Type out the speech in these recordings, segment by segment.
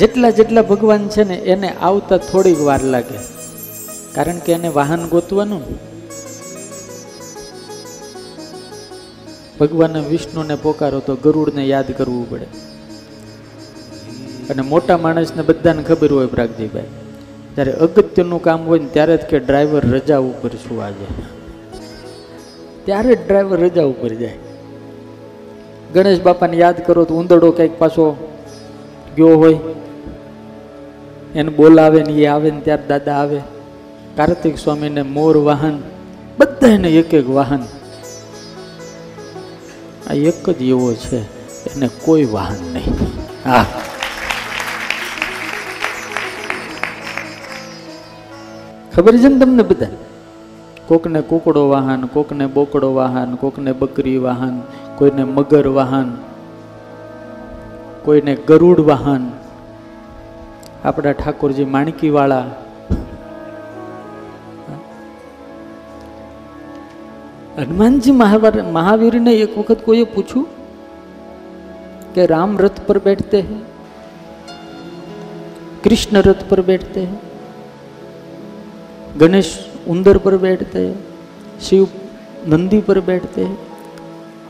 જેટલા જેટલા ભગવાન છે ને, એને આવતા થોડીક વાર લાગે. કારણ કે એને વાહન ગોતવાનું. ભગવાન વિષ્ણુને પોકારો તો ગરુડને યાદ કરવું પડે. અને મોટા માણસને બધાને ખબર હોય પ્રાગજીભાઈ. જ્યારે અગત્યનું કામ હોય ને, ત્યારે જ કે ડ્રાઈવર રજા ઉપર છું આજે? ત્યારે જ ડ્રાઈવર રજા ઉપર જાય. ગણેશ બાપાને યાદ કરો તો ઉંદરડો કંઈક પાછો ગયો હોય એને બોલાવે ને એ આવે ને ત્યારે દાદા આવે. કાર્તિક સ્વામીને મોર વાહન બધાને એક એક વાહન. આ એક જ એવો છે, એને કોઈ વાહન નહીં. હા. ખબર છે ને તમને બધા કોકને કુકડો વાહન, કોકને બોકડો વાહન, કોકને બકરી વાહન, કોઈને મગર વાહન, કોઈને ગરુડ વાહન આપણા ઠાકોરજી માણકીવાળા હનુમાનજી મહાવીર મહાવીરને એક વખત કોઈએ પૂછ્યું કે રામ રથ પર બેઠતે हैं कृष्ण रथ पर बैठते हैं गणेश उंदर पर बैठते हैं शिव नंदी पर बैठते हैं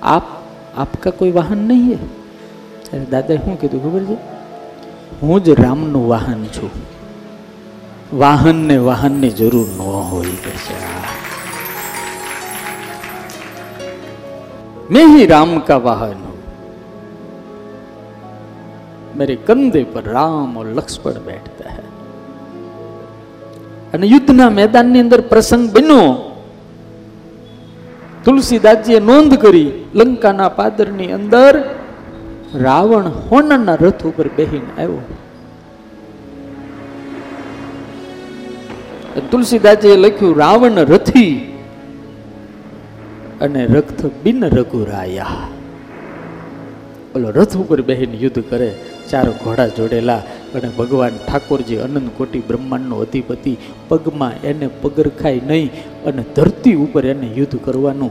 आप आपका कोई વાહન નહીં है ત્યારે દાદાએ શું કીધું ખબર છે હું જ રામનું વાહન છું. વાહનને વાહનની જરૂર ન હોય કે મેં હી રામ કા વાહન હું. મેરે કંધે પર રામ ઓર લક્ષ્મણ બેઠતા હૈ. અને યુદ્ધના મેદાનની અંદર પ્રસંગ બન્યો. તુલસીદાસજીએ નોંધ કરી, લંકાના પાદરની અંદર રાવણ હોનના રથ ઉપર બેહીને આવ્યો. તુલસીદાસજીએ લખ્યું, રાવણ રથી અને રક્ત બિન રઘુરાયા. ઓલો રથ ઉપર બેહીને યુદ્ધ કરે, ચાર ઘોડા જોડેલા અને ભગવાન ઠાકોરજી અનંત કોટી બ્રહ્માંડનો અધિપતિ, પગમાં એને પગરખાય નહીં અને ધરતી ઉપર એને યુદ્ધ કરવાનું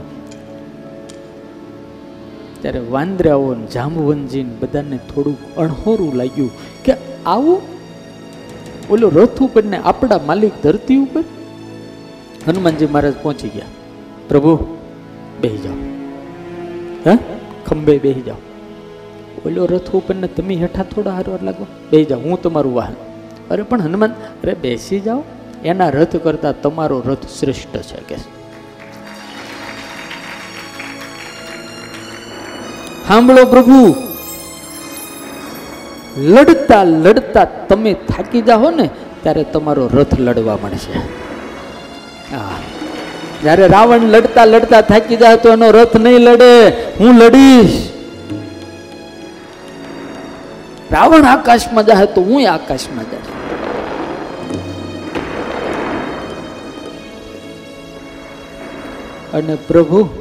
ત્યારે વાંદરાઓ ને ને બધાને થોડુંક અણહોરું લાગ્યું કે આવું? ઓલો રથ ઉપર ને આપણા માલિક ધરતી ઉપર? હનુમાનજી મહારાજ પહોંચી ગયા. પ્રભુ, બેહી જાઓ. હે? ખંભે બેહી જાઓ. ઓલો રથ ઉપર ને તમે હેઠા થોડા હારવાર લાગો. બેહી જાઓ, હું તમારું વાહન. અરે, પણ હનુમાન, અરે બેસી જાઓ. એના રથ કરતાં તમારો રથ શ્રેષ્ઠ છે કે સાંભળો પ્રભુ. લડતા લડતા તમે થાકી જાઓ ને, ત્યારે તમારો રથ લડવા મળશે. જ્યારે રાવણ લડતા લડતા થાકી જાય તો એનો રથ નહીં લડે. હું લડીશ. રાવણ આકાશમાં જાય તો હું આકાશમાં જાય અને પ્રભુ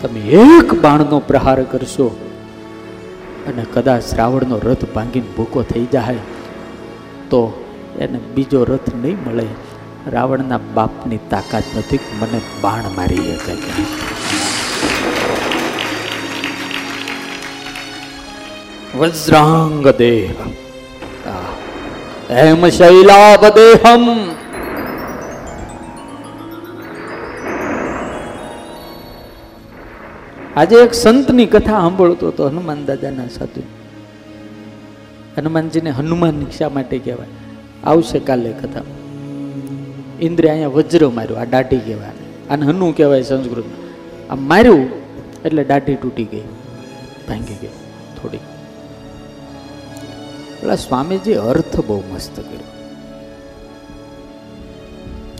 તમે એક બાણનો પ્રહાર કરશો અને કદાચ રાવણનો રથ ભાંગીને ભૂકો થઈ જાય, તો એને બીજો રથ નહીં મળે. રાવણના બાપની તાકાત નથી મને બાણ મારી શકે. વજ્રાંગ દેહ એમ શૈલાભ દેહમ આજે એક સંતની કથા સાંભળતો હતો હનુમાન દાદાના સાધુ. હનુમાનજીને હનુમાન શા માટે કહેવાય? આવશે કાલે કથા. ઇન્દ્રે અહીંયા વજ્ર માર્યો, આ દાઢી કહેવાય. આને હનુ કહેવાય સંસ્કૃત. આ માર્યું એટલે દાઢી તૂટી ગઈ. ભાંગી ગઈ, થોડી. એટલે સ્વામીજી અર્થ બહુ મસ્ત કર્યો.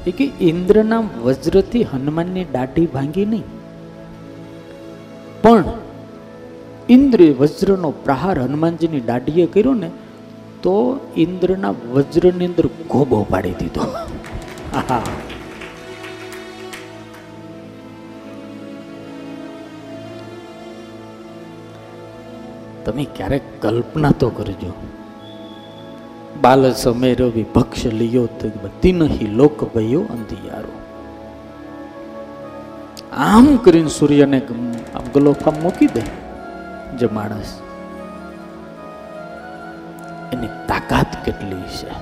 એ કે ઇન્દ્રના વજ્રથી હનુમાનની દાઢી ભાંગી નહીં. પણ ઇન્દ્રે વજ્રનો પ્રહાર હનુમાનજીની દાઢીએ કર્યો ને, તો ઇન્દ્રના વજ્રની અંદર ગોબો પાડી દીધો. તમે ક્યારેક કલ્પના તો કરજો. બાલ સમેરો વિભક્ષ લિયો તિન હિ લોક ભયો અંધિયારો. આમ કરીને સૂર્યને આમ ગલોફામ મૂકી દે જે માણસ. એની તાકાત કેટલી છે?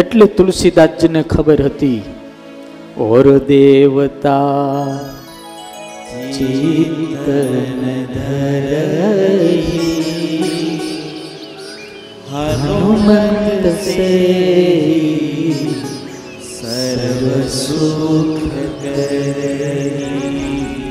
એટલે તુલસીદાસજીને ખબર હતી, ઓર દેવતા ચિંતન ધરહી હનુમંત સે सुख तेरे